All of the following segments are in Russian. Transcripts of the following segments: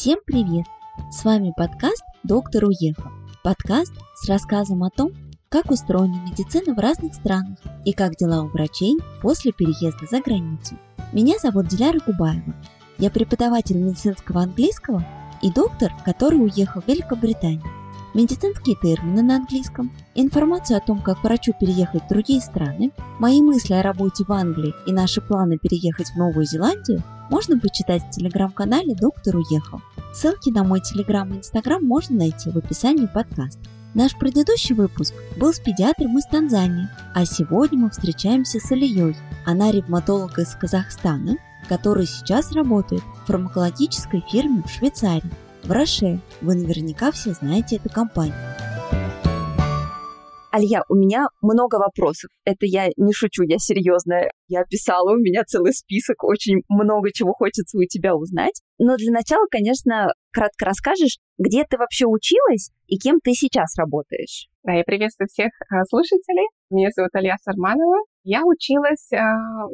Всем привет! С вами подкаст «Доктор уехал». Подкаст с рассказом о том, как устроена медицина в разных странах и как дела у врачей после переезда за границу. Меня зовут Диляра Кубаева. Я преподаватель медицинского английского и доктор, который уехал в Великобританию. Медицинские термины на английском, информацию о том, как врачу переехать в другие страны, мои мысли о работе в Англии и наши планы переехать в Новую Зеландию можно почитать в телеграм-канале «Доктор уехал». Ссылки на мой телеграм и инстаграм можно найти в описании подкаста. Наш предыдущий выпуск был с педиатром из Танзании, а сегодня мы встречаемся с Алией. Она ревматолог из Казахстана, который сейчас работает в фармакологической фирме в Швейцарии. В Роше. Вы наверняка все знаете эту компанию. Алья, у меня много вопросов. Это я не шучу, я серьезная. Я писала, у меня целый список, очень много чего хочется у тебя узнать. Но для начала, конечно, кратко расскажешь, где ты вообще училась и кем ты сейчас работаешь. Да, я приветствую всех э, слушателей. Меня зовут Алья Сарманова. Я училась, э,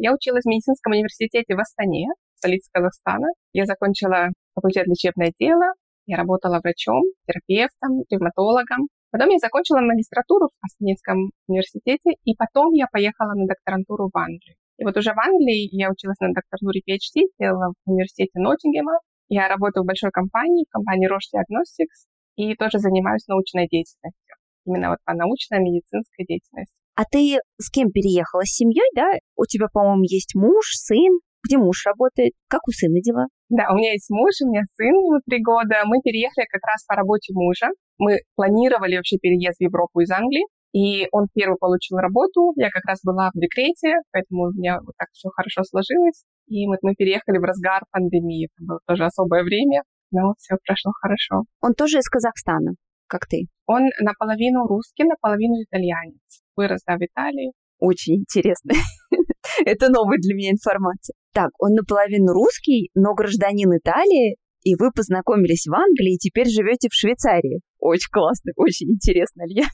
я училась в медицинском университете в Астане, столице Казахстана. Я закончила факультет лечебное дело, я работала врачом, терапевтом, ревматологом. Потом я закончила магистратуру в Астанинском университете, и потом я поехала на докторантуру в Англию. И вот уже в Англии я училась на докторантуре PhD, делала в университете Ноттингема. Я работаю в большой компании, в компании Roche Diagnostics, и тоже занимаюсь научной деятельностью. Именно вот по научной медицинской деятельности. А ты с кем переехала? С семьей, да? У тебя, по-моему, есть муж, сын. Где муж работает? Как у сына дела? Да, у меня есть муж, у меня сын, ему три года. Мы переехали как раз по работе мужа. Мы планировали вообще переезд в Европу из Англии, и он первый получил работу. Я как раз была в декрете, поэтому у меня вот так все хорошо сложилось. И вот мы переехали в разгар пандемии. Это было тоже особое время, но все прошло хорошо. Он тоже из Казахстана, как ты? Он наполовину русский, наполовину итальянец. Вырос да, в Италии. Очень интересно. Это новая для меня информация. Так, он наполовину русский, но гражданин Италии, и вы познакомились в Англии и теперь живете в Швейцарии. Очень классно, очень интересно, Илья.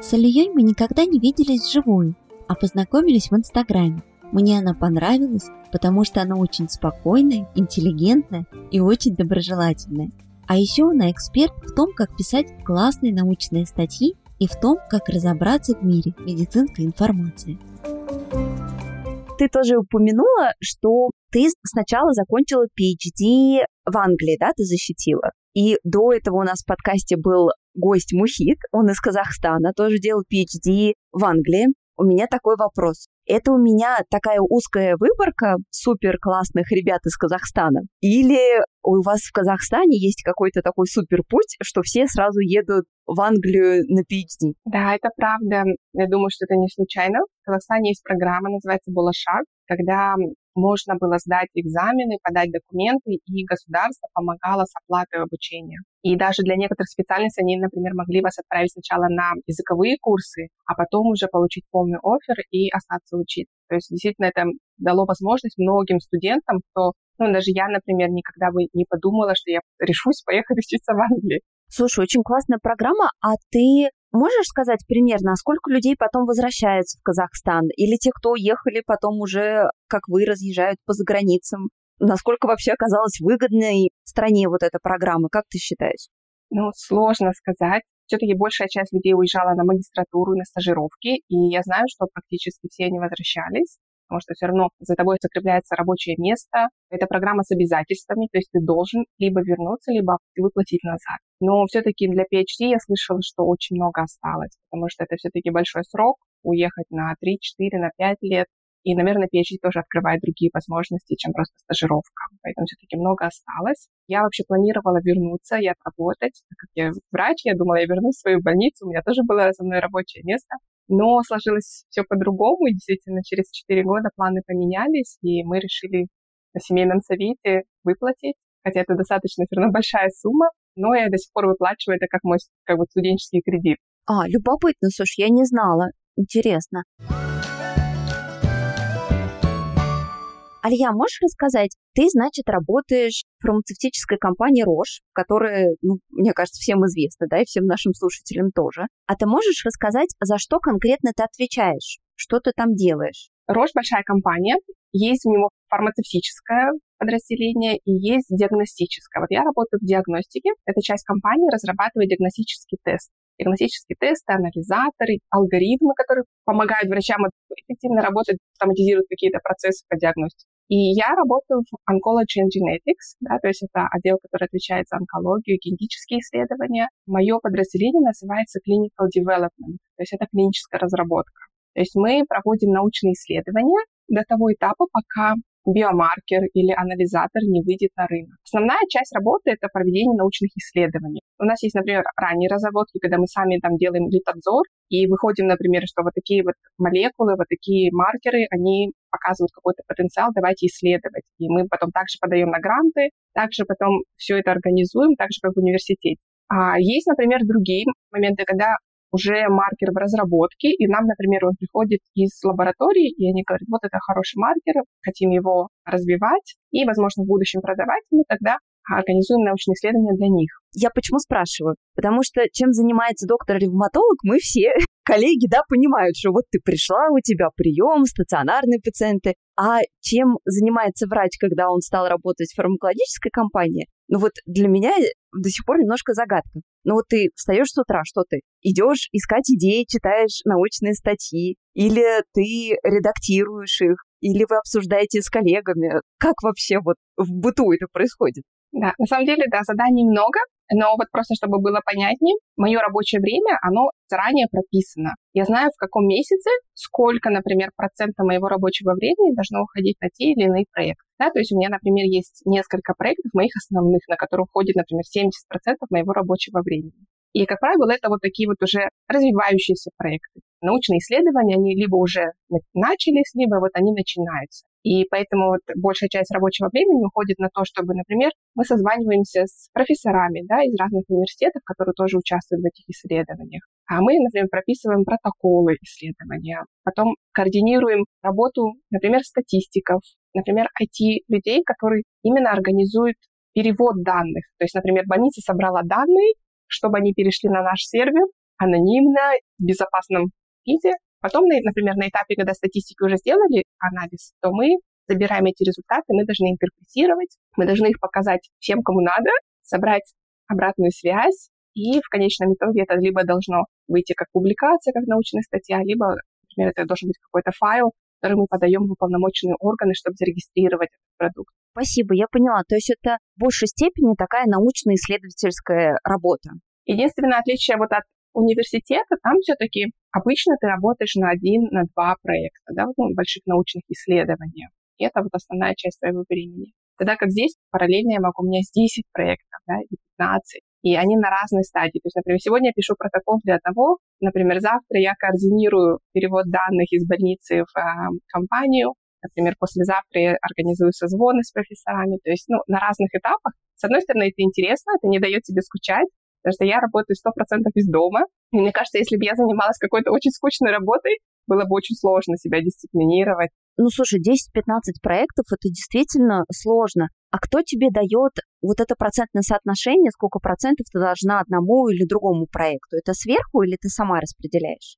С Ильей мы никогда не виделись вживую, а познакомились в Инстаграме. Мне она понравилась, потому что она очень спокойная, интеллигентная и очень доброжелательная. А еще она эксперт в том, как писать классные научные статьи и в том, как разобраться в мире медицинской информации. Ты тоже упомянула, что ты сначала закончила PhD в Англии, да, ты защитила. И до этого у нас в подкасте был гость Мухит, он из Казахстана, тоже делал PhD в Англии. У меня такой вопрос. Это у меня такая узкая выборка супер классных ребят из Казахстана? Или у вас в Казахстане есть какой-то такой супер путь, что все сразу едут в Англию на PhD? Да, это правда. Я думаю, что это не случайно. В Казахстане есть программа, называется «Болошаг», когда можно было сдать экзамены, подать документы, и государство помогало с оплатой обучения. И даже для некоторых специальностей они, например, могли вас отправить сначала на языковые курсы, а потом уже получить полный офер и остаться учиться. То есть действительно это дало возможность многим студентам, кто, ну даже я, например, никогда бы не подумала, что я решусь поехать учиться в Англию. Слушай, очень классная программа, а ты можешь сказать примерно, сколько людей потом возвращаются в Казахстан? Или те, кто уехали, потом уже, как вы, разъезжают по заграницам? Насколько вообще оказалась выгодной стране вот эта программа? Как ты считаешь? Ну, сложно сказать. Все-таки большая часть людей уезжала на магистратуру на стажировки, и я знаю, что практически все они возвращались потому что все равно за тобой закрепляется рабочее место. Это программа с обязательствами, то есть ты должен либо вернуться, либо выплатить назад. Но все-таки для PhD я слышала, что очень много осталось, потому что это все-таки большой срок, уехать на 3, 4, на 5 лет. И, наверное, PhD тоже открывает другие возможности, чем просто стажировка. Поэтому все-таки много осталось. Я вообще планировала вернуться и отработать. Так как я врач, я думала, я вернусь в свою больницу. У меня тоже было со мной рабочее место. Но сложилось все по-другому, и действительно через 4 года планы поменялись, и мы решили на семейном совете выплатить, хотя это достаточно все равно большая сумма, но я до сих пор выплачиваю это как мой как бы студенческий кредит. А, любопытно, слушай, я не знала. Интересно. Алья, можешь рассказать, ты, значит, работаешь в фармацевтической компании Рош, которая, ну, мне кажется, всем известна, да, и всем нашим слушателям тоже. А ты можешь рассказать, за что конкретно ты отвечаешь? Что ты там делаешь? Рош большая компания, есть у него фармацевтическая подразделение и есть диагностическое. Вот я работаю в диагностике. Эта часть компании разрабатывает диагностический тест. Диагностические тесты, анализаторы, алгоритмы, которые помогают врачам эффективно работать, автоматизируют какие-то процессы по диагностике. И я работаю в Oncology and Genetics, да, то есть это отдел, который отвечает за онкологию, генетические исследования. Мое подразделение называется Clinical Development, то есть это клиническая разработка. То есть мы проводим научные исследования до того этапа, пока биомаркер или анализатор не выйдет на рынок. Основная часть работы — это проведение научных исследований. У нас есть, например, ранние разработки, когда мы сами там делаем литобзор и выходим, например, что вот такие вот молекулы, вот такие маркеры, они показывают какой-то потенциал, давайте исследовать. И мы потом также подаем на гранты, также потом все это организуем, так же, как в университете. А есть, например, другие моменты, когда уже маркер в разработке, и нам, например, он приходит из лаборатории, и они говорят, вот это хороший маркер, хотим его развивать и, возможно, в будущем продавать, мы тогда организуем научные исследования для них. Я почему спрашиваю? Потому что чем занимается доктор-ревматолог, мы все коллеги, да, понимают, что вот ты пришла, у тебя прием, стационарные пациенты. А чем занимается врач, когда он стал работать в фармакологической компании? Ну вот для меня до сих пор немножко загадка. Ну вот ты встаешь с утра, что ты? Идешь искать идеи, читаешь научные статьи, или ты редактируешь их, или вы обсуждаете с коллегами. Как вообще вот в быту это происходит? Да, на самом деле, да, заданий много, но вот просто чтобы было понятнее, мое рабочее время, оно заранее прописано. Я знаю, в каком месяце, сколько, например, процента моего рабочего времени должно уходить на те или иные проекты. Да, то есть у меня, например, есть несколько проектов моих основных, на которые уходит, например, 70% моего рабочего времени. И, как правило, это вот такие вот уже развивающиеся проекты. Научные исследования, они либо уже начались, либо вот они начинаются. И поэтому вот большая часть рабочего времени уходит на то, чтобы, например, мы созваниваемся с профессорами да, из разных университетов, которые тоже участвуют в этих исследованиях. А мы, например, прописываем протоколы исследования, потом координируем работу, например, статистиков, например, IT-людей, которые именно организуют перевод данных. То есть, например, больница собрала данные, чтобы они перешли на наш сервер анонимно, в безопасном виде, Потом, например, на этапе, когда статистики уже сделали анализ, то мы забираем эти результаты, мы должны интерпретировать, мы должны их показать всем, кому надо, собрать обратную связь, и в конечном итоге это либо должно выйти как публикация, как научная статья, либо, например, это должен быть какой-то файл, который мы подаем в уполномоченные органы, чтобы зарегистрировать этот продукт. Спасибо, я поняла. То есть это в большей степени такая научно-исследовательская работа. Единственное отличие вот от университета, там все-таки обычно ты работаешь на один, на два проекта, да, ну, больших научных исследований. И это вот основная часть твоего времени. Тогда как здесь параллельно я могу, у меня есть 10 проектов, да, или 15, и они на разной стадии. То есть, например, сегодня я пишу протокол для одного, например, завтра я координирую перевод данных из больницы в э, компанию, например, послезавтра я организую созвоны с профессорами, то есть, ну, на разных этапах. С одной стороны, это интересно, это не дает тебе скучать, потому что я работаю 100% из дома. И мне кажется, если бы я занималась какой-то очень скучной работой, было бы очень сложно себя дисциплинировать. Ну, слушай, 10-15 проектов — это действительно сложно. А кто тебе дает вот это процентное соотношение, сколько процентов ты должна одному или другому проекту? Это сверху или ты сама распределяешь?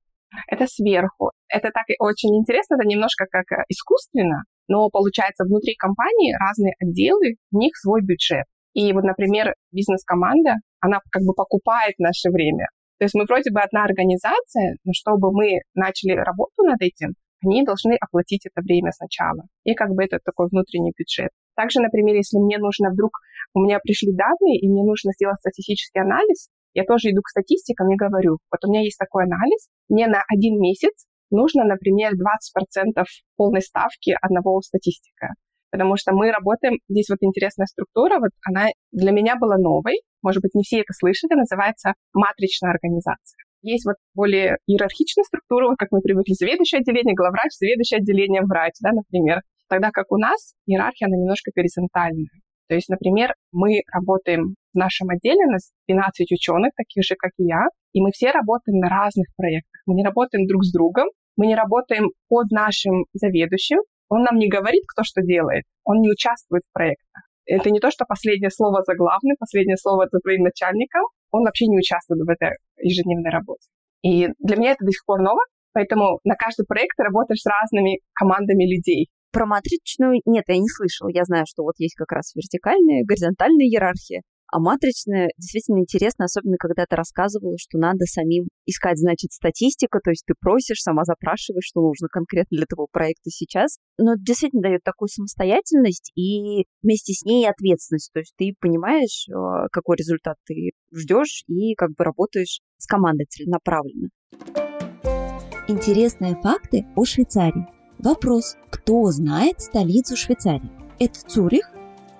Это сверху. Это так очень интересно, это немножко как э, искусственно, но получается внутри компании разные отделы, у них свой бюджет. И вот, например, бизнес-команда, она как бы покупает наше время. То есть мы вроде бы одна организация, но чтобы мы начали работу над этим, они должны оплатить это время сначала. И как бы это такой внутренний бюджет. Также, например, если мне нужно вдруг, у меня пришли данные, и мне нужно сделать статистический анализ, я тоже иду к статистикам и говорю, вот у меня есть такой анализ, мне на один месяц нужно, например, 20% полной ставки одного статистика потому что мы работаем, здесь вот интересная структура, вот она для меня была новой, может быть, не все это слышали, называется матричная организация. Есть вот более иерархичная структура, вот как мы привыкли, заведующее отделение, главврач, заведующее отделение, врач, да, например. Тогда как у нас иерархия, она немножко горизонтальная. То есть, например, мы работаем в нашем отделе, у нас 12 ученых, таких же, как и я, и мы все работаем на разных проектах. Мы не работаем друг с другом, мы не работаем под нашим заведующим, он нам не говорит, кто что делает, он не участвует в проектах. Это не то, что последнее слово за главным, последнее слово за твоим начальником, он вообще не участвует в этой ежедневной работе. И для меня это до сих пор ново, поэтому на каждый проект ты работаешь с разными командами людей. Про матричную нет, я не слышала. Я знаю, что вот есть как раз вертикальная, горизонтальная иерархия. А матричная действительно интересно, особенно когда ты рассказывала, что надо самим искать, значит, статистика, то есть ты просишь, сама запрашиваешь, что нужно конкретно для того проекта сейчас. Но это действительно дает такую самостоятельность и вместе с ней ответственность. То есть ты понимаешь, э, какой результат ты ждешь и как бы работаешь с командой целенаправленно. Интересные факты о Швейцарии. Вопрос. Кто знает столицу Швейцарии? Это Цюрих,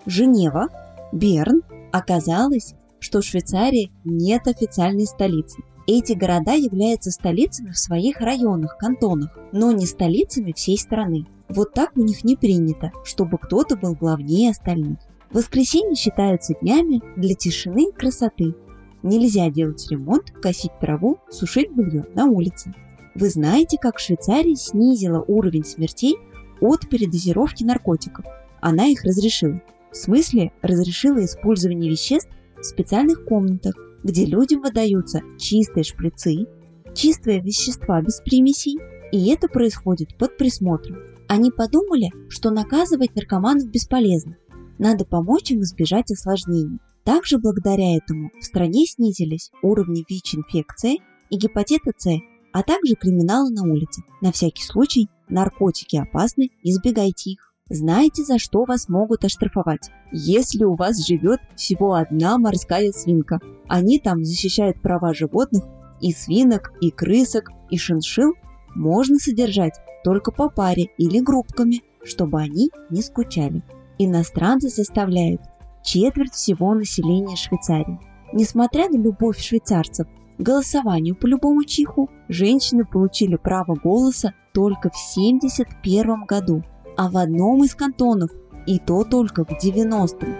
Женева, Берн, Оказалось, что в Швейцарии нет официальной столицы. Эти города являются столицами в своих районах, кантонах, но не столицами всей страны. Вот так у них не принято, чтобы кто-то был главнее остальных. Воскресенье считаются днями для тишины и красоты. Нельзя делать ремонт, косить траву, сушить белье на улице. Вы знаете, как Швейцария снизила уровень смертей от передозировки наркотиков? Она их разрешила. В смысле разрешила использование веществ в специальных комнатах, где людям выдаются чистые шприцы, чистые вещества без примесей, и это происходит под присмотром. Они подумали, что наказывать наркоманов бесполезно, надо помочь им избежать осложнений. Также благодаря этому в стране снизились уровни ВИЧ-инфекции и гепатита С, а также криминала на улице. На всякий случай, наркотики опасны, избегайте их. Знаете, за что вас могут оштрафовать? Если у вас живет всего одна морская свинка. Они там защищают права животных, и свинок, и крысок, и шиншил можно содержать только по паре или группками, чтобы они не скучали. Иностранцы составляют четверть всего населения Швейцарии. Несмотря на любовь швейцарцев к голосованию по любому чиху, женщины получили право голоса только в 1971 году а в одном из кантонов, и то только в 90-м.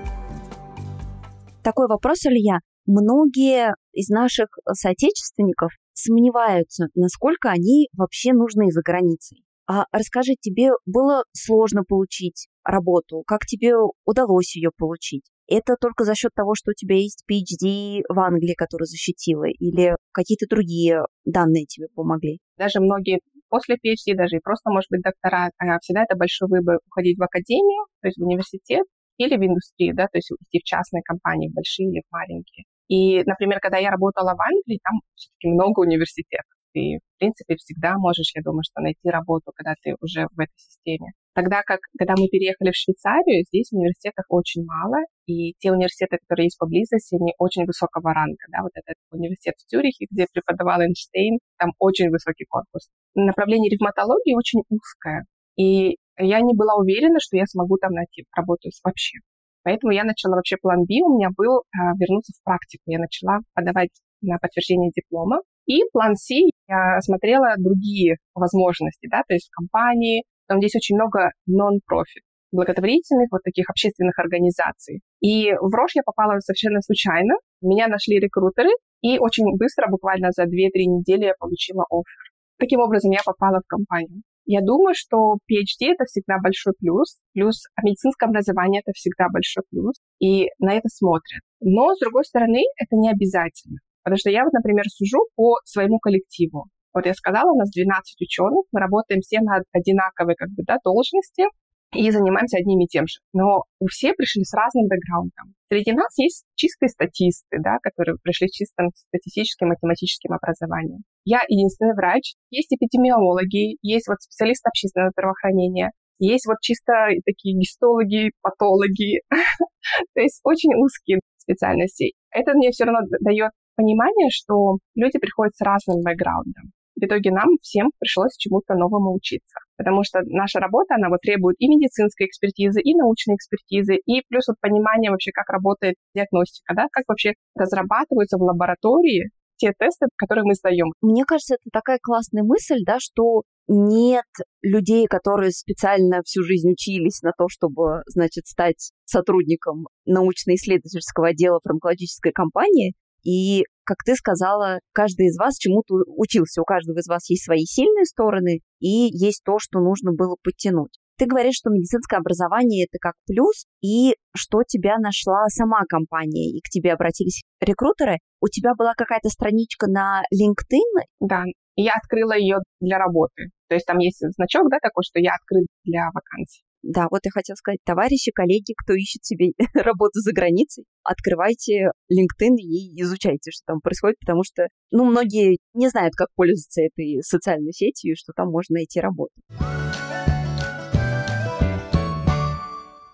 Такой вопрос, Илья. Многие из наших соотечественников сомневаются, насколько они вообще нужны за границей. А расскажи, тебе было сложно получить работу? Как тебе удалось ее получить? Это только за счет того, что у тебя есть PhD в Англии, который защитила, или какие-то другие данные тебе помогли? Даже многие после PhD даже и просто, может быть, докторат, а всегда это большой выбор уходить в академию, то есть в университет, или в индустрию, да, то есть идти в частные компании, в большие или в маленькие. И, например, когда я работала в Англии, там все-таки много университетов. И, в принципе, всегда можешь, я думаю, что найти работу, когда ты уже в этой системе. Тогда как, когда мы переехали в Швейцарию, здесь университетов очень мало, и те университеты, которые есть поблизости, они очень высокого ранга. Да? Вот этот университет в Цюрихе, где преподавал Эйнштейн, там очень высокий конкурс. Направление ревматологии очень узкое, и я не была уверена, что я смогу там найти работу вообще. Поэтому я начала вообще план B, у меня был а, вернуться в практику. Я начала подавать на подтверждение диплома. И план C, я смотрела другие возможности, да, то есть компании, там здесь очень много non-profit, благотворительных вот таких общественных организаций. И в Рош я попала совершенно случайно. Меня нашли рекрутеры, и очень быстро, буквально за 2-3 недели я получила офер. Таким образом, я попала в компанию. Я думаю, что PhD — это всегда большой плюс, плюс медицинское образование — это всегда большой плюс, и на это смотрят. Но, с другой стороны, это не обязательно. Потому что я вот, например, сужу по своему коллективу. Вот я сказала, у нас 12 ученых, мы работаем все на одинаковой как бы, да, должности и занимаемся одним и тем же. Но у всех пришли с разным бэкграундом. Среди нас есть чистые статисты, да, которые пришли с чистым статистическим математическим образованием. Я единственный врач. Есть эпидемиологи, есть вот специалисты общественного здравоохранения, есть вот чисто такие гистологи, патологи. То есть очень узкие специальности. Это мне все равно дает понимание, что люди приходят с разным бэкграундом. В итоге нам всем пришлось чему-то новому учиться. Потому что наша работа, она вот требует и медицинской экспертизы, и научной экспертизы, и плюс вот понимание вообще, как работает диагностика, да, как вообще разрабатываются в лаборатории те тесты, которые мы сдаем. Мне кажется, это такая классная мысль, да, что нет людей, которые специально всю жизнь учились на то, чтобы, значит, стать сотрудником научно-исследовательского отдела фармакологической компании, и, как ты сказала, каждый из вас чему-то учился. У каждого из вас есть свои сильные стороны и есть то, что нужно было подтянуть. Ты говоришь, что медицинское образование это как плюс, и что тебя нашла сама компания, и к тебе обратились рекрутеры. У тебя была какая-то страничка на LinkedIn? Да, я открыла ее для работы. То есть там есть значок, да, такой, что я открыт для вакансий. Да, вот я хотела сказать, товарищи, коллеги, кто ищет себе работу за границей, открывайте LinkedIn и изучайте, что там происходит, потому что, ну, многие не знают, как пользоваться этой социальной сетью, и что там можно найти работу.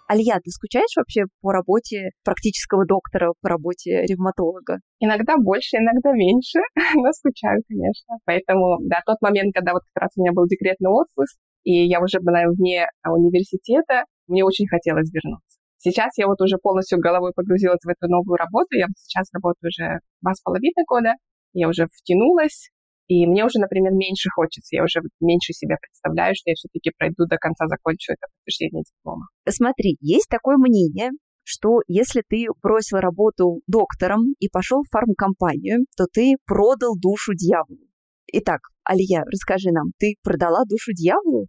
Алия, ты скучаешь вообще по работе практического доктора, по работе ревматолога? Иногда больше, иногда меньше, но скучаю, конечно. Поэтому, да, тот момент, когда вот как раз у меня был декретный отпуск, и я уже была вне а, университета, мне очень хотелось вернуться. Сейчас я вот уже полностью головой погрузилась в эту новую работу. Я сейчас работаю уже два с половиной года. Я уже втянулась, и мне уже, например, меньше хочется, я уже меньше себя представляю, что я все-таки пройду до конца, закончу это подтверждение диплома. Смотри, есть такое мнение, что если ты бросил работу доктором и пошел в фармкомпанию, то ты продал душу дьяволу. Итак, Алия, расскажи нам, ты продала душу дьяволу?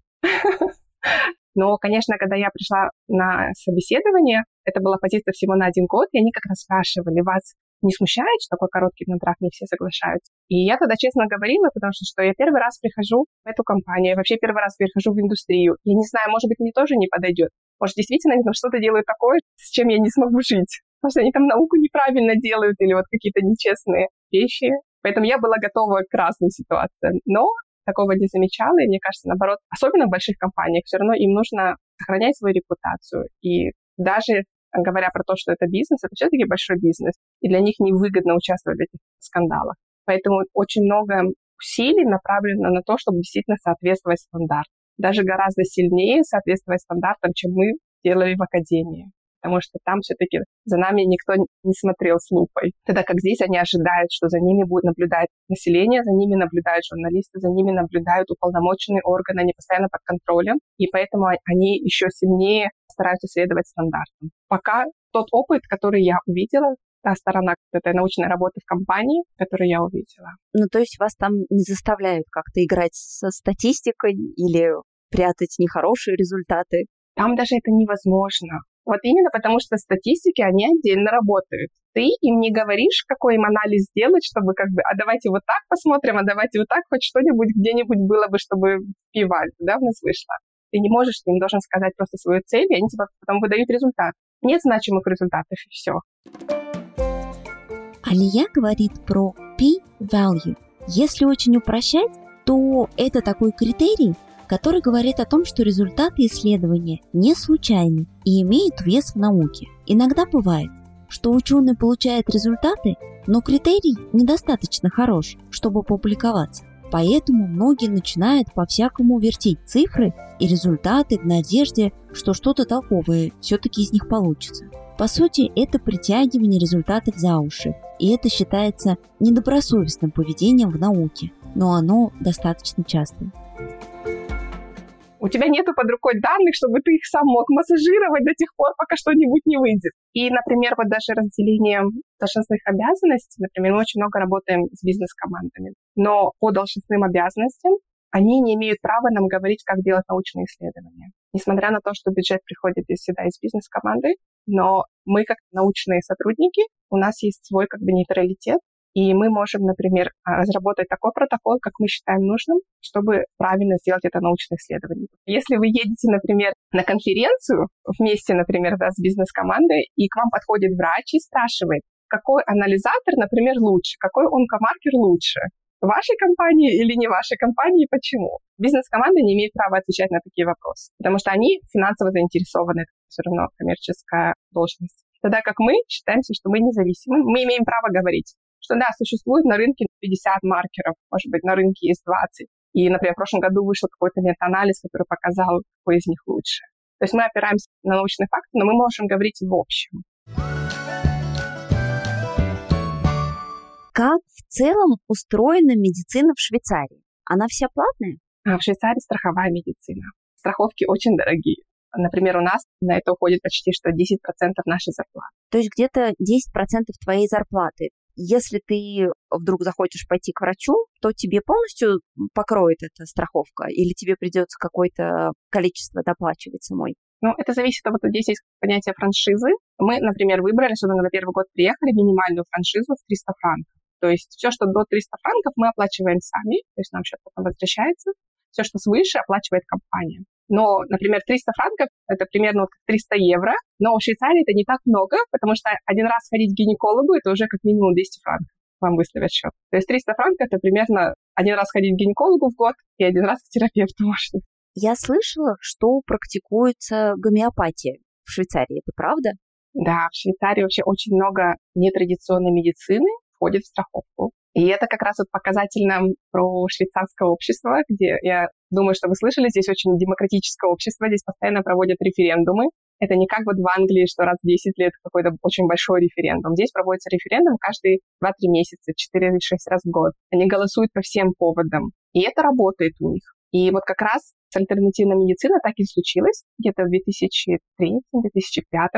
Но, конечно, когда я пришла на собеседование, это была позиция всего на один год, и они как раз спрашивали вас, не смущает, что такой короткий контракт не все соглашаются. И я тогда честно говорила, потому что, что я первый раз прихожу в эту компанию, я вообще первый раз прихожу в индустрию. Я не знаю, может быть, мне тоже не подойдет. Может, действительно они там что-то делают такое, с чем я не смогу жить. Может, они там науку неправильно делают или вот какие-то нечестные вещи. Поэтому я была готова к разным ситуациям. Но такого не замечала, и мне кажется, наоборот, особенно в больших компаниях, все равно им нужно сохранять свою репутацию. И даже говоря про то, что это бизнес, это все-таки большой бизнес, и для них невыгодно участвовать в этих скандалах. Поэтому очень много усилий направлено на то, чтобы действительно соответствовать стандартам. Даже гораздо сильнее соответствовать стандартам, чем мы делали в академии. Потому что там все-таки за нами никто не смотрел с лупой. Тогда как здесь они ожидают, что за ними будет наблюдать население, за ними наблюдают журналисты, за ними наблюдают уполномоченные органы, они постоянно под контролем. И поэтому они еще сильнее стараются следовать стандартам. Пока тот опыт, который я увидела, та сторона этой научной работы в компании, которую я увидела. Ну, то есть вас там не заставляют как-то играть со статистикой или прятать нехорошие результаты? Там даже это невозможно. Вот именно потому, что статистики, они отдельно работают. Ты им не говоришь, какой им анализ сделать, чтобы как бы, а давайте вот так посмотрим, а давайте вот так, хоть что-нибудь где-нибудь было бы, чтобы пиваль, да, у нас вышло. Ты не можешь, ты им должен сказать просто свою цель, и они тебе потом выдают результат. Нет значимых результатов, и все. Алия говорит про P-value. Если очень упрощать, то это такой критерий, который говорит о том, что результаты исследования не случайны и имеют вес в науке. Иногда бывает, что ученый получает результаты, но критерий недостаточно хорош, чтобы публиковаться. Поэтому многие начинают по-всякому вертеть цифры и результаты в надежде, что что-то толковое все-таки из них получится. По сути, это притягивание результатов за уши, и это считается недобросовестным поведением в науке, но оно достаточно часто. У тебя нету под рукой данных, чтобы ты их сам мог массажировать до тех пор, пока что-нибудь не выйдет. И, например, вот даже разделение должностных обязанностей, например, мы очень много работаем с бизнес-командами, но по должностным обязанностям они не имеют права нам говорить, как делать научные исследования. Несмотря на то, что бюджет приходит всегда из бизнес-команды, но мы, как научные сотрудники, у нас есть свой как бы нейтралитет, и мы можем, например, а, разработать такой протокол, как мы считаем нужным, чтобы правильно сделать это научное исследование. Если вы едете, например, на конференцию вместе, например, да, с бизнес-командой, и к вам подходит врач и спрашивает, какой анализатор, например, лучше, какой онкомаркер лучше, вашей компании или не вашей компании, почему? Бизнес-команда не имеет права отвечать на такие вопросы, потому что они финансово заинтересованы, это все равно коммерческая должность. Тогда как мы считаемся, что мы независимы, мы имеем право говорить, что да, существует на рынке 50 маркеров, может быть, на рынке есть 20. И, например, в прошлом году вышел какой-то метаанализ, который показал, какой из них лучше. То есть мы опираемся на научные факты, но мы можем говорить в общем. Как в целом устроена медицина в Швейцарии? Она вся платная? А в Швейцарии страховая медицина. Страховки очень дорогие. Например, у нас на это уходит почти что 10% нашей зарплаты. То есть где-то 10% твоей зарплаты если ты вдруг захочешь пойти к врачу, то тебе полностью покроет эта страховка или тебе придется какое-то количество доплачивать самой? Ну, это зависит от, вот здесь есть понятие франшизы. Мы, например, выбрали, чтобы на первый год приехали, минимальную франшизу в 300 франков. То есть все, что до 300 франков, мы оплачиваем сами, то есть нам счет потом возвращается. Все, что свыше, оплачивает компания. Но, например, 300 франков – это примерно вот 300 евро, но в Швейцарии это не так много, потому что один раз ходить к гинекологу – это уже как минимум 200 франков вам выставят счет. То есть 300 франков – это примерно один раз ходить к гинекологу в год и один раз к терапевту, может. Я слышала, что практикуется гомеопатия в Швейцарии. Это правда? Да, в Швейцарии вообще очень много нетрадиционной медицины входит в страховку. И это как раз вот показательно про швейцарское общество, где я думаю, что вы слышали, здесь очень демократическое общество, здесь постоянно проводят референдумы. Это не как вот в Англии, что раз в 10 лет какой-то очень большой референдум. Здесь проводится референдум каждые 2-3 месяца, 4-6 раз в год. Они голосуют по всем поводам. И это работает у них. И вот как раз с альтернативной медициной так и случилось. Где-то в 2003-2005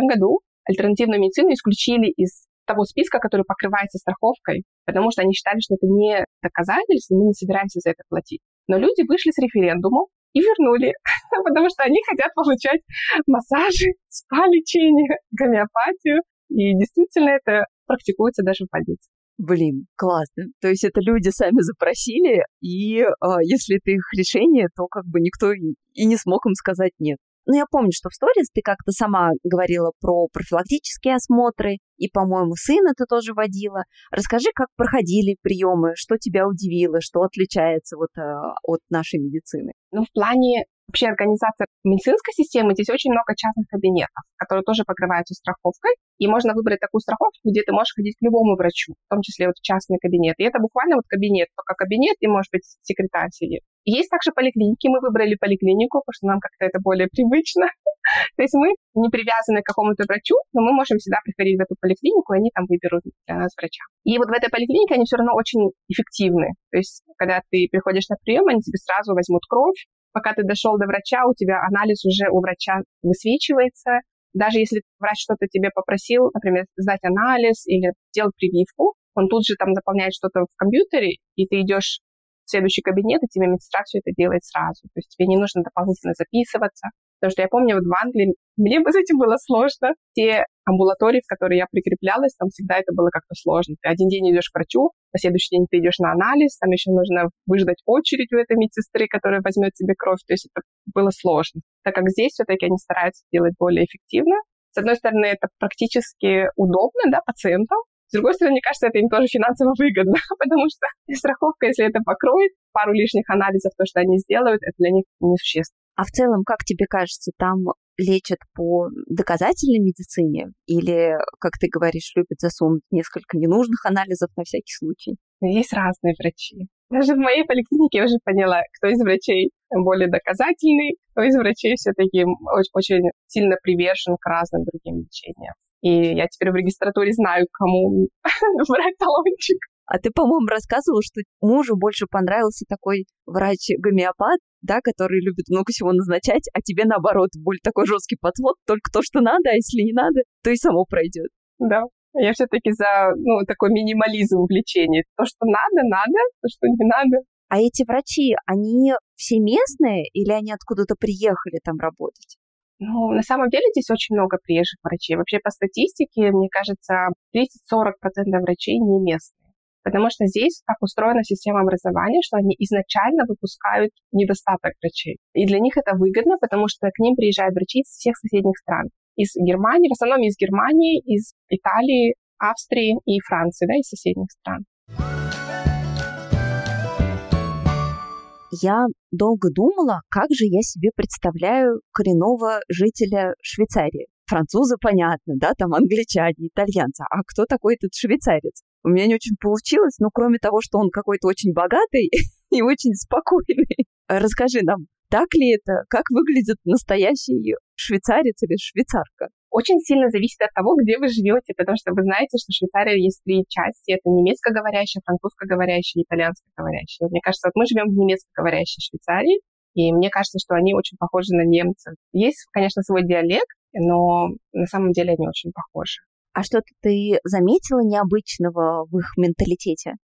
году альтернативную медицину исключили из того списка, который покрывается страховкой, потому что они считали, что это не доказательство, мы не собираемся за это платить. Но люди вышли с референдумом и вернули, потому что они хотят получать массажи, спа-лечение, гомеопатию. И действительно это практикуется даже в больнице. Блин, классно. То есть это люди сами запросили, и э, если это их решение, то как бы никто и, не смог им сказать нет. Ну, я помню, что в сторис ты как-то сама говорила про профилактические осмотры, и, по-моему, сына ты тоже водила. Расскажи, как проходили приемы, что тебя удивило, что отличается вот э, от нашей медицины. Ну, в плане вообще организация медицинской системы, здесь очень много частных кабинетов, которые тоже покрываются страховкой, и можно выбрать такую страховку, где ты можешь ходить к любому врачу, в том числе вот в частный кабинет. И это буквально вот кабинет, только кабинет, и, может быть, секретарь сидит. Есть также поликлиники, мы выбрали поликлинику, потому что нам как-то это более привычно. То есть мы не привязаны к какому-то врачу, но мы можем всегда приходить в эту поликлинику, и они там выберут для нас врача. И вот в этой поликлинике они все равно очень эффективны. То есть когда ты приходишь на прием, они тебе сразу возьмут кровь, пока ты дошел до врача, у тебя анализ уже у врача высвечивается. Даже если врач что-то тебе попросил, например, сдать анализ или сделать прививку, он тут же там заполняет что-то в компьютере, и ты идешь следующий кабинет, и тебе медсестра все это делает сразу. То есть тебе не нужно дополнительно записываться. Потому что я помню, вот в Англии мне бы с этим было сложно. Те амбулатории, в которые я прикреплялась, там всегда это было как-то сложно. Ты один день идешь к врачу, на следующий день ты идешь на анализ, там еще нужно выждать очередь у этой медсестры, которая возьмет тебе кровь. То есть это было сложно. Так как здесь все-таки они стараются делать более эффективно. С одной стороны, это практически удобно да, пациентам, с другой стороны, мне кажется, это им тоже финансово выгодно, потому что страховка, если это покроет пару лишних анализов, то, что они сделают, это для них несущественно. А в целом, как тебе кажется, там лечат по доказательной медицине или, как ты говоришь, любят засунуть несколько ненужных анализов на всякий случай? Есть разные врачи. Даже в моей поликлинике я уже поняла, кто из врачей более доказательный, кто из врачей все-таки очень, очень сильно привержен к разным другим лечениям. И я теперь в регистратуре знаю, кому брать талончик. А ты, по-моему, рассказывала, что мужу больше понравился такой врач-гомеопат, да, который любит много всего назначать, а тебе, наоборот, более такой жесткий подход, только то, что надо, а если не надо, то и само пройдет. Да, я все-таки за ну, такой минимализм в лечении. То, что надо, надо, то, что не надо. А эти врачи, они все местные или они откуда-то приехали там работать? Ну, на самом деле здесь очень много приезжих врачей. Вообще по статистике, мне кажется, 30-40% врачей не местные. Потому что здесь так устроена система образования, что они изначально выпускают недостаток врачей. И для них это выгодно, потому что к ним приезжают врачи из всех соседних стран. Из Германии, в основном из Германии, из Италии, Австрии и Франции, да, из соседних стран. Я долго думала, как же я себе представляю коренного жителя Швейцарии. Французы, понятно, да, там англичане, итальянцы. А кто такой этот швейцарец? У меня не очень получилось, но кроме того, что он какой-то очень богатый и очень спокойный. Расскажи нам, так ли это? Как выглядит настоящий швейцарец или швейцарка? Очень сильно зависит от того, где вы живете, потому что вы знаете, что в Швейцарии есть три части. Это немецкоговорящая, французскоговорящая и итальянскоговорящая. Мне кажется, вот мы живем в немецкоговорящей Швейцарии, и мне кажется, что они очень похожи на немцев. Есть, конечно, свой диалект, но на самом деле они очень похожи. А что-то ты заметила необычного в их менталитете?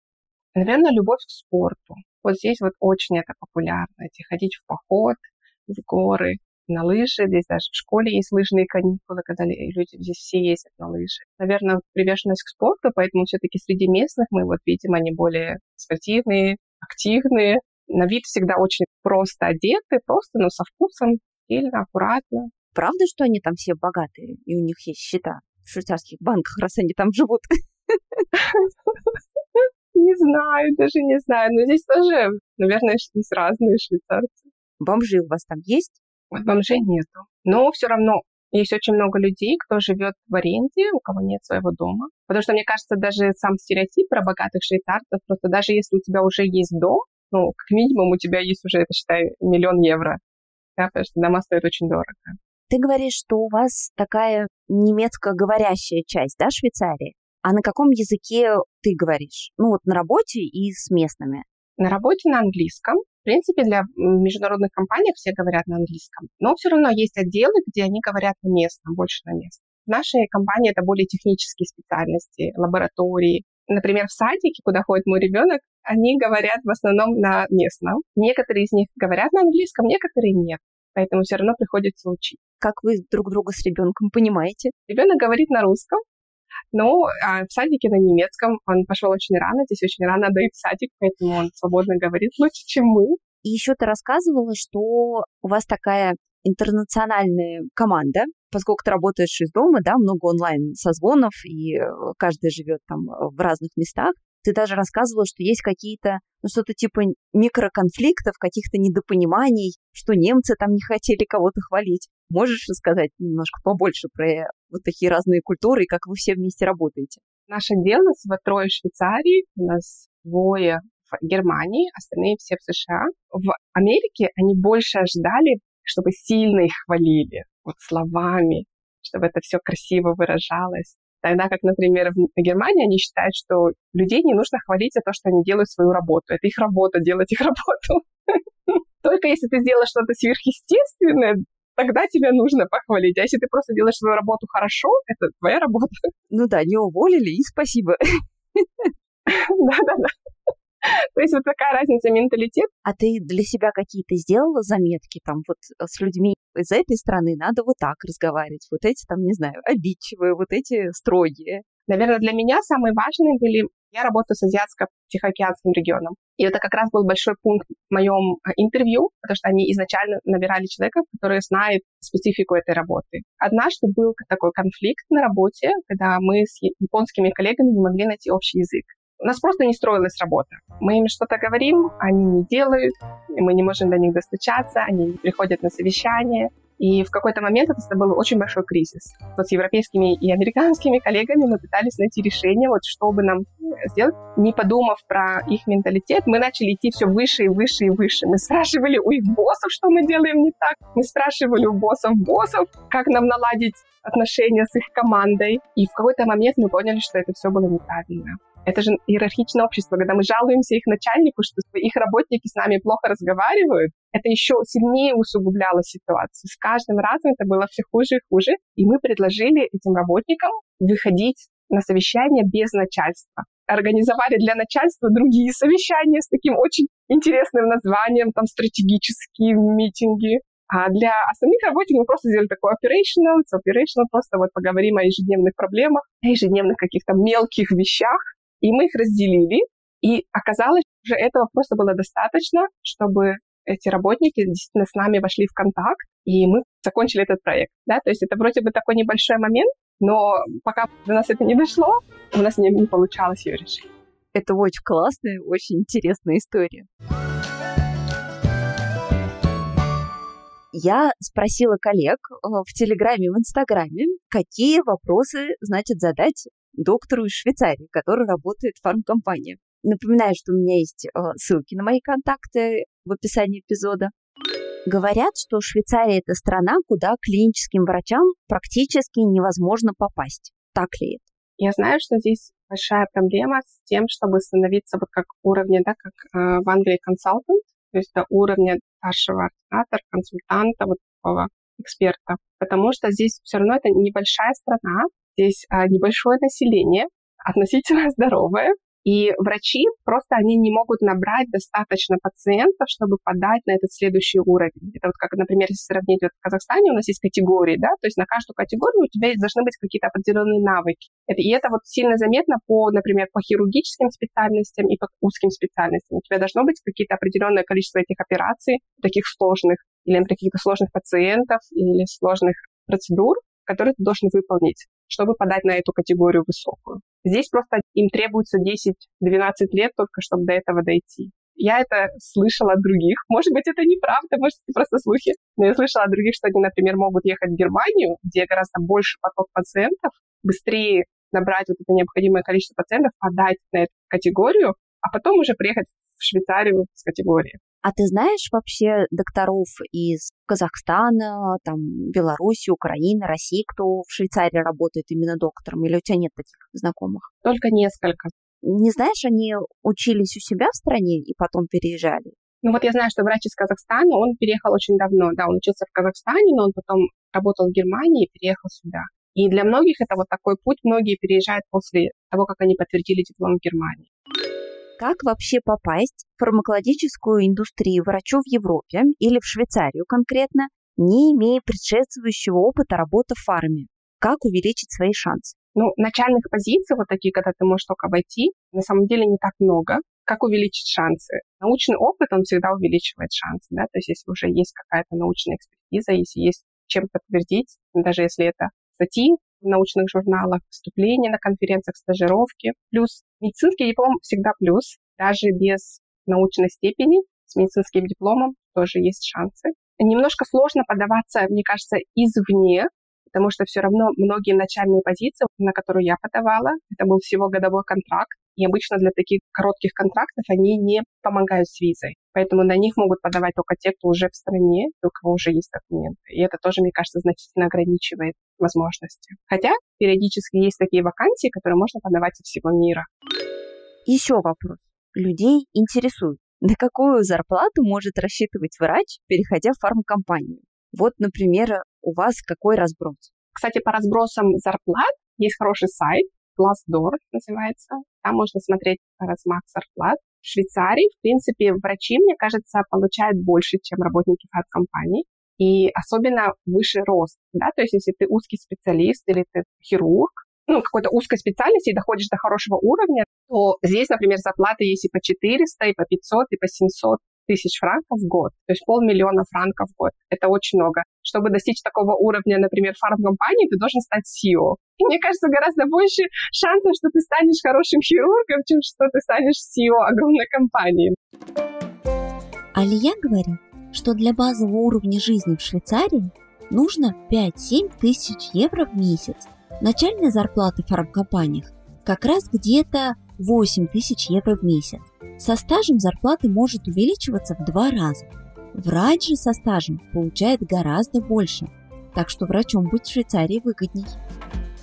Наверное, любовь к спорту. Вот здесь вот очень это популярно, идти ходить в поход, в горы. На лыжи. Здесь даже в школе есть лыжные каникулы, когда люди здесь все ездят на лыжи. Наверное, приверженность к спорту, поэтому все-таки среди местных мы вот видим, они более спортивные, активные. На вид всегда очень просто одеты, просто, но со вкусом, стильно, аккуратно. Правда, что они там все богатые, и у них есть счета в швейцарских банках, раз они там живут? Не знаю, даже не знаю. Но здесь тоже, наверное, есть разные швейцарцы. Бомжи у вас там есть? Вот бомжей нету. Но все равно есть очень много людей, кто живет в аренде, у кого нет своего дома. Потому что, мне кажется, даже сам стереотип про богатых швейцарцев, просто даже если у тебя уже есть дом, ну, как минимум у тебя есть уже, это считай, миллион евро. Да, потому что дома стоят очень дорого. Ты говоришь, что у вас такая немецкоговорящая часть, да, Швейцарии? А на каком языке ты говоришь? Ну вот на работе и с местными. На работе на английском. В принципе, для международных компаний все говорят на английском. Но все равно есть отделы, где они говорят на местном, больше на местном. В нашей компании это более технические специальности, лаборатории. Например, в садике, куда ходит мой ребенок, они говорят в основном на местном. Некоторые из них говорят на английском, некоторые нет. Поэтому все равно приходится учить. Как вы друг друга с ребенком понимаете? Ребенок говорит на русском, но а в садике на немецком он пошел очень рано, здесь очень рано дают садик, поэтому он свободно говорит лучше, чем мы. И еще ты рассказывала, что у вас такая интернациональная команда, поскольку ты работаешь из дома, да, много онлайн созвонов, и э, каждый живет там в разных местах. Ты даже рассказывала, что есть какие-то, ну, что-то типа микроконфликтов, каких-то недопониманий, что немцы там не хотели кого-то хвалить. Можешь рассказать немножко побольше про вот такие разные культуры и как вы все вместе работаете? Наше дело всего трое в Швейцарии, у нас двое в Германии, остальные все в США. В Америке они больше ожидали, чтобы сильно их хвалили, вот словами, чтобы это все красиво выражалось. Тогда как, например, в Германии они считают, что людей не нужно хвалить за то, что они делают свою работу. Это их работа, делать их работу. Только если ты сделаешь что-то сверхъестественное, тогда тебя нужно похвалить. А если ты просто делаешь свою работу хорошо, это твоя работа. Ну да, не уволили, и спасибо. Да-да-да. То есть вот такая разница менталитет. А ты для себя какие-то сделала заметки там вот э, с людьми из этой страны надо вот так разговаривать, вот эти там, не знаю, обидчивые, вот эти строгие. Наверное, для меня самые важные были я работаю с Азиатско-Тихоокеанским регионом. И это как раз был большой пункт в моем э, интервью, потому что они изначально набирали человека, который знает специфику этой работы. Однажды был такой конфликт на работе, когда мы с японскими коллегами не могли найти общий язык. У нас просто не строилась работа. Мы им что-то говорим, они не делают, мы не можем до них достучаться, они не приходят на совещание. И в какой-то момент это был очень большой кризис. Вот с европейскими и американскими коллегами мы пытались найти решение, вот что бы нам сделать. Не подумав про их менталитет, мы начали идти все выше и выше и выше. Мы спрашивали у их боссов, что мы делаем не так. Мы спрашивали у боссов боссов, как нам наладить отношения с их командой. И в какой-то момент мы поняли, что это все было неправильно. Это же иерархичное общество, когда мы жалуемся их начальнику, что их работники с нами плохо разговаривают, это еще сильнее усугубляло ситуацию. С каждым разом это было все хуже и хуже. И мы предложили этим работникам выходить на совещание без начальства. Организовали для начальства другие совещания с таким очень интересным названием, там стратегические митинги. А для остальных работников мы просто сделали такой operational, it's operational, просто вот поговорим о ежедневных проблемах, о ежедневных каких-то мелких вещах, и мы их разделили, и оказалось, что этого просто было достаточно, чтобы эти работники действительно с нами вошли в контакт, и мы закончили этот проект. Да? То есть это вроде бы такой небольшой момент, но пока до нас это не дошло, у нас не, не получалось ее решить. Это очень классная, очень интересная история. Я спросила коллег э, в Телеграме в Инстаграме, какие вопросы, значит, задать доктору из Швейцарии, который работает в фармкомпании. Напоминаю, что у меня есть э, ссылки на мои контакты в описании эпизода. Говорят, что Швейцария – это страна, куда клиническим врачам практически невозможно попасть. Так ли это? Я знаю, что здесь большая проблема с тем, чтобы становиться вот как уровня, да, как э, в Англии консультант, то есть до уровня старшего ординатора, консультанта, вот такого эксперта. Потому что здесь все равно это небольшая страна, здесь а, небольшое население, относительно здоровое, И врачи просто они не могут набрать достаточно пациентов, чтобы подать на этот следующий уровень. Это вот как, например, если сравнить вот в Казахстане, у нас есть категории, да, то есть на каждую категорию у тебя должны быть какие-то определенные навыки. Это, и это вот сильно заметно по, например, по хирургическим специальностям и по узким специальностям. У тебя должно быть какие-то определенное количество этих операций, таких сложных, или каких-то сложных пациентов, или сложных процедур, которые ты должен выполнить, чтобы подать на эту категорию высокую. Здесь просто им требуется 10-12 лет только, чтобы до этого дойти. Я это слышала от других. Может быть, это неправда, может, это просто слухи. Но я слышала от других, что они, например, могут ехать в Германию, где гораздо больше поток пациентов, быстрее набрать вот это необходимое количество пациентов, подать на эту категорию, а потом уже приехать в Швейцарию с категории. А ты знаешь вообще докторов из Казахстана, там, Беларуси, Украины, России, кто в Швейцарии работает именно доктором? Или у тебя нет таких знакомых? Только несколько. Не знаешь, они учились у себя в стране и потом переезжали? Ну вот я знаю, что врач из Казахстана, он переехал очень давно. Да, он учился в Казахстане, но он потом работал в Германии и переехал сюда. И для многих это вот такой путь. Многие переезжают после того, как они подтвердили диплом в Германии. Как вообще попасть в фармакологическую индустрию врачу в Европе или в Швейцарию конкретно, не имея предшествующего опыта работы в фарме? Как увеличить свои шансы? Ну, начальных позиций, вот такие, когда ты можешь только войти, на самом деле не так много. Как увеличить шансы? Научный опыт, он всегда увеличивает шансы, да, то есть если уже есть какая-то научная экспертиза, если есть чем подтвердить, даже если это статьи в научных журналах, выступления на конференциях, стажировки. Плюс медицинский диплом всегда плюс. Даже без научной степени с медицинским дипломом тоже есть шансы. Немножко сложно подаваться, мне кажется, извне, потому что все равно многие начальные позиции, на которые я подавала, это был всего годовой контракт, и обычно для таких коротких контрактов они не помогают с визой. Поэтому на них могут подавать только те, кто уже в стране, у кого уже есть документы. И это тоже, мне кажется, значительно ограничивает возможности. Хотя периодически есть такие вакансии, которые можно подавать из всего мира. Еще вопрос. Людей интересует, на какую зарплату может рассчитывать врач, переходя в фармкомпанию? Вот, например, у вас какой разброс? Кстати, по разбросам зарплат есть хороший сайт, Glassdoor называется. Там можно смотреть размах зарплат. В Швейцарии, в принципе, врачи, мне кажется, получают больше, чем работники фармкомпаний. И особенно выше рост, да, то есть если ты узкий специалист или ты хирург, ну, какой-то узкой специальности и доходишь до хорошего уровня, то здесь, например, зарплаты есть и по 400, и по 500, и по 700 тысяч франков в год, то есть полмиллиона франков в год. Это очень много. Чтобы достичь такого уровня, например, фармкомпании, ты должен стать CEO. И мне кажется, гораздо больше шансов, что ты станешь хорошим хирургом, чем что ты станешь CEO огромной компании. Алия говорит, что для базового уровня жизни в Швейцарии нужно 5-7 тысяч евро в месяц. Начальная зарплата в фармкомпаниях как раз где-то 8 тысяч евро в месяц. Со стажем зарплата может увеличиваться в два раза. Врач же со стажем получает гораздо больше, так что врачом быть в Швейцарии выгодней.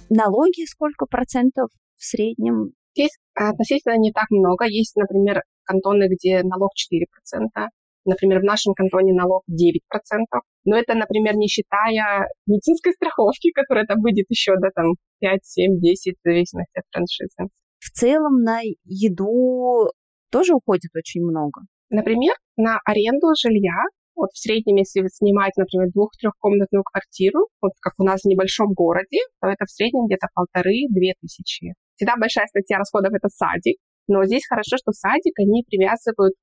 Налоги сколько процентов в среднем? Здесь относительно не так много. Есть, например, кантоны, где налог 4%. Например, в нашем кантоне налог 9%. Но это, например, не считая медицинской страховки, которая там выйдет еще до там, 5, 7, 10, в зависимости от франшизы. В целом на еду тоже уходит очень много. Например, на аренду жилья вот в среднем, если снимать, например, двух-трехкомнатную квартиру, вот как у нас в небольшом городе, то это в среднем где-то полторы-две тысячи. Всегда большая статья расходов – это садик, но здесь хорошо, что садик они привязывают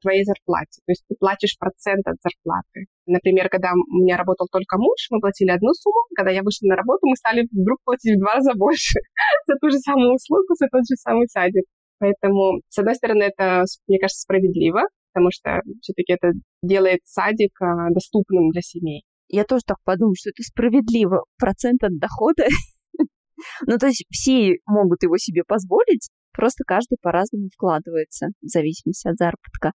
твоей зарплате. То есть ты платишь процент от зарплаты. Например, когда у меня работал только муж, мы платили одну сумму. Когда я вышла на работу, мы стали вдруг платить в два раза больше за ту же самую услугу, за тот же самый садик. Поэтому, с одной стороны, это, мне кажется, справедливо, потому что все-таки это делает садик а, доступным для семей. Я тоже так подумала, что это справедливо. Процент от дохода ну, то есть все могут его себе позволить, Просто каждый по-разному вкладывается в зависимости от заработка.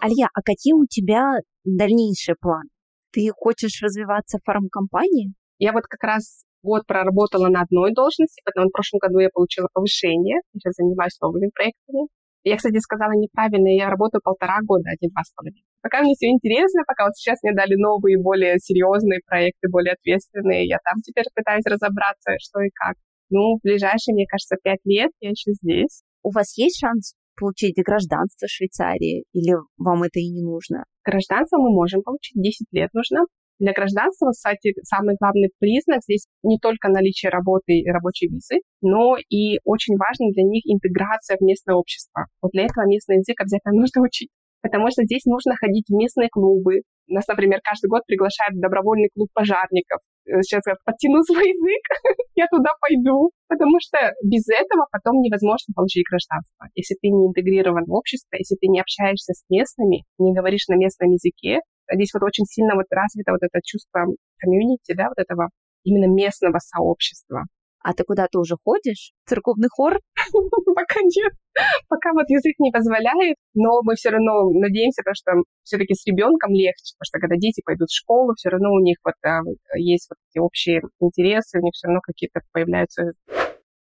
Алья, а какие у тебя дальнейшие планы? Ты хочешь развиваться в фармкомпании? Я вот как раз год проработала на одной должности, потом в прошлом году я получила повышение, сейчас занимаюсь новыми проектами. Я, кстати, сказала неправильно, я работаю полтора года, а не два с половиной. Пока мне все интересно, пока вот сейчас мне дали новые, более серьезные проекты, более ответственные, я там теперь пытаюсь разобраться, что и как. Ну, в ближайшие, мне кажется, пять лет я еще здесь. У вас есть шанс получить гражданство Швейцарии или вам это и не нужно? Гражданство мы можем получить, 10 лет нужно. Для гражданства, кстати, самый главный признак здесь не только наличие работы и рабочей визы, но и очень важно для них интеграция в местное общество. Вот для этого местный язык обязательно нужно учить потому что здесь нужно ходить в местные клубы. Нас, например, каждый год приглашают в добровольный клуб пожарников. Э, сейчас я подтяну свой язык, я туда пойду, потому что без этого потом невозможно получить гражданство. Если ты не интегрирован в общество, если ты не общаешься с местными, не говоришь на местном языке, здесь вот очень сильно вот развито вот это чувство комьюнити, да, вот этого именно местного сообщества. А ты куда-то уже ходишь? Церковный хор? Пока нет. Пока вот язык не позволяет, но мы все равно надеемся, потому что все-таки с ребенком легче, потому что когда дети пойдут в школу, все равно у них вот а, есть вот эти общие интересы, у них все равно какие-то появляются.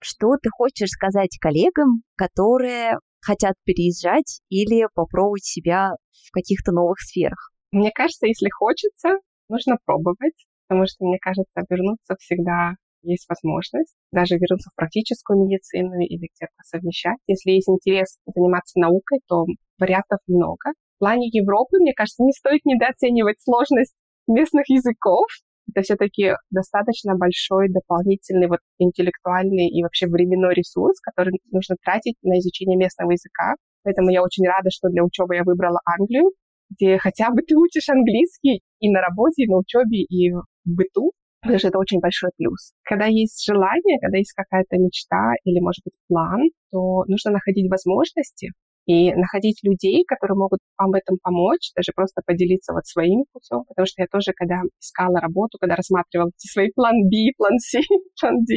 Что ты хочешь сказать коллегам, которые хотят переезжать или попробовать себя в каких-то новых сферах? Мне кажется, если хочется, нужно пробовать, потому что, мне кажется, вернуться всегда есть возможность даже вернуться в практическую медицину или где-то совмещать. Если есть интерес заниматься наукой, то вариантов много. В плане Европы, мне кажется, не стоит недооценивать сложность местных языков. Это все-таки достаточно большой дополнительный вот интеллектуальный и вообще временной ресурс, который нужно тратить на изучение местного языка. Поэтому я очень рада, что для учебы я выбрала Англию, где хотя бы ты учишь английский и на работе, и на учебе, и в быту, потому что это очень большой плюс. Когда есть желание, когда есть какая-то мечта или, может быть, план, то нужно находить возможности и находить людей, которые могут вам в этом помочь, даже просто поделиться вот своим путем, потому что я тоже, когда искала работу, когда рассматривала эти свои план B, план C, план D,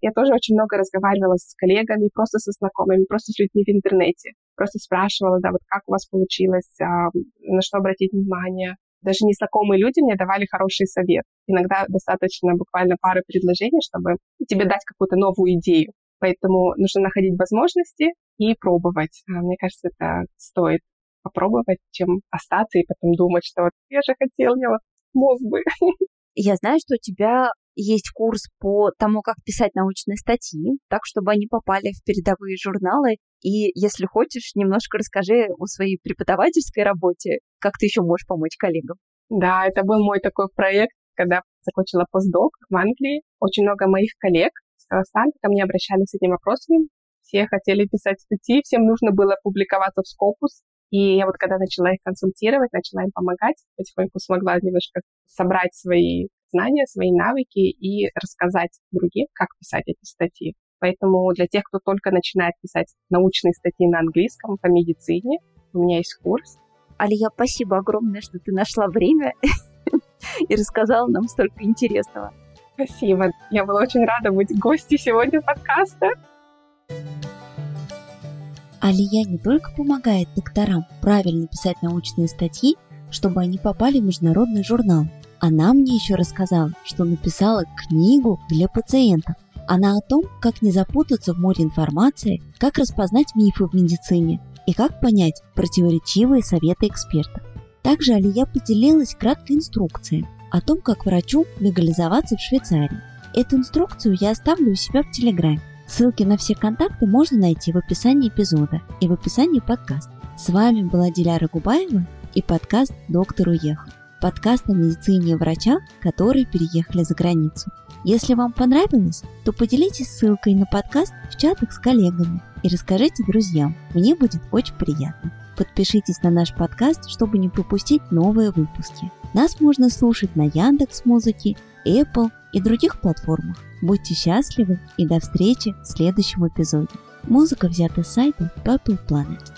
я тоже очень много разговаривала с коллегами, просто со знакомыми, просто с людьми в интернете. Просто спрашивала, да, вот как у вас получилось, а, на что обратить внимание, даже незнакомые люди мне давали хороший совет. Иногда достаточно буквально пары предложений, чтобы тебе дать какую-то новую идею. Поэтому нужно находить возможности и пробовать. А мне кажется, это стоит попробовать, чем остаться и потом думать, что вот я же хотел, я вот мог бы. Я знаю, что у тебя есть курс по тому, как писать научные статьи, так, чтобы они попали в передовые журналы. И если хочешь, немножко расскажи о своей преподавательской работе, как ты еще можешь помочь коллегам. Да, это был мой такой проект, когда закончила постдок в Англии. Очень много моих коллег с Казахстана ко мне обращались с этим вопросом. Все хотели писать статьи, всем нужно было публиковаться в Scopus. И я вот когда начала их консультировать, начала им помогать, потихоньку смогла немножко собрать свои знания, свои навыки и рассказать другим, как писать эти статьи. Поэтому для тех, кто только начинает писать научные статьи на английском по медицине, у меня есть курс. Алия, спасибо огромное, что ты нашла время и рассказала нам столько интересного. Спасибо. Я была очень рада быть гостью сегодня подкаста. Алия не только помогает докторам правильно писать научные статьи, чтобы они попали в международный журнал, она мне еще рассказала, что написала книгу для пациентов. Она о том, как не запутаться в море информации, как распознать мифы в медицине и как понять противоречивые советы экспертов. Также Алия поделилась краткой инструкцией о том, как врачу легализоваться в Швейцарии. Эту инструкцию я оставлю у себя в Телеграме. Ссылки на все контакты можно найти в описании эпизода и в описании подкаста. С вами была Диляра Губаева и подкаст «Доктор уехал» подкаст о медицине и врачах, которые переехали за границу. Если вам понравилось, то поделитесь ссылкой на подкаст в чатах с коллегами и расскажите друзьям. Мне будет очень приятно. Подпишитесь на наш подкаст, чтобы не пропустить новые выпуски. Нас можно слушать на Яндекс Музыке, Apple и других платформах. Будьте счастливы и до встречи в следующем эпизоде. Музыка взята с сайта Purple Planet.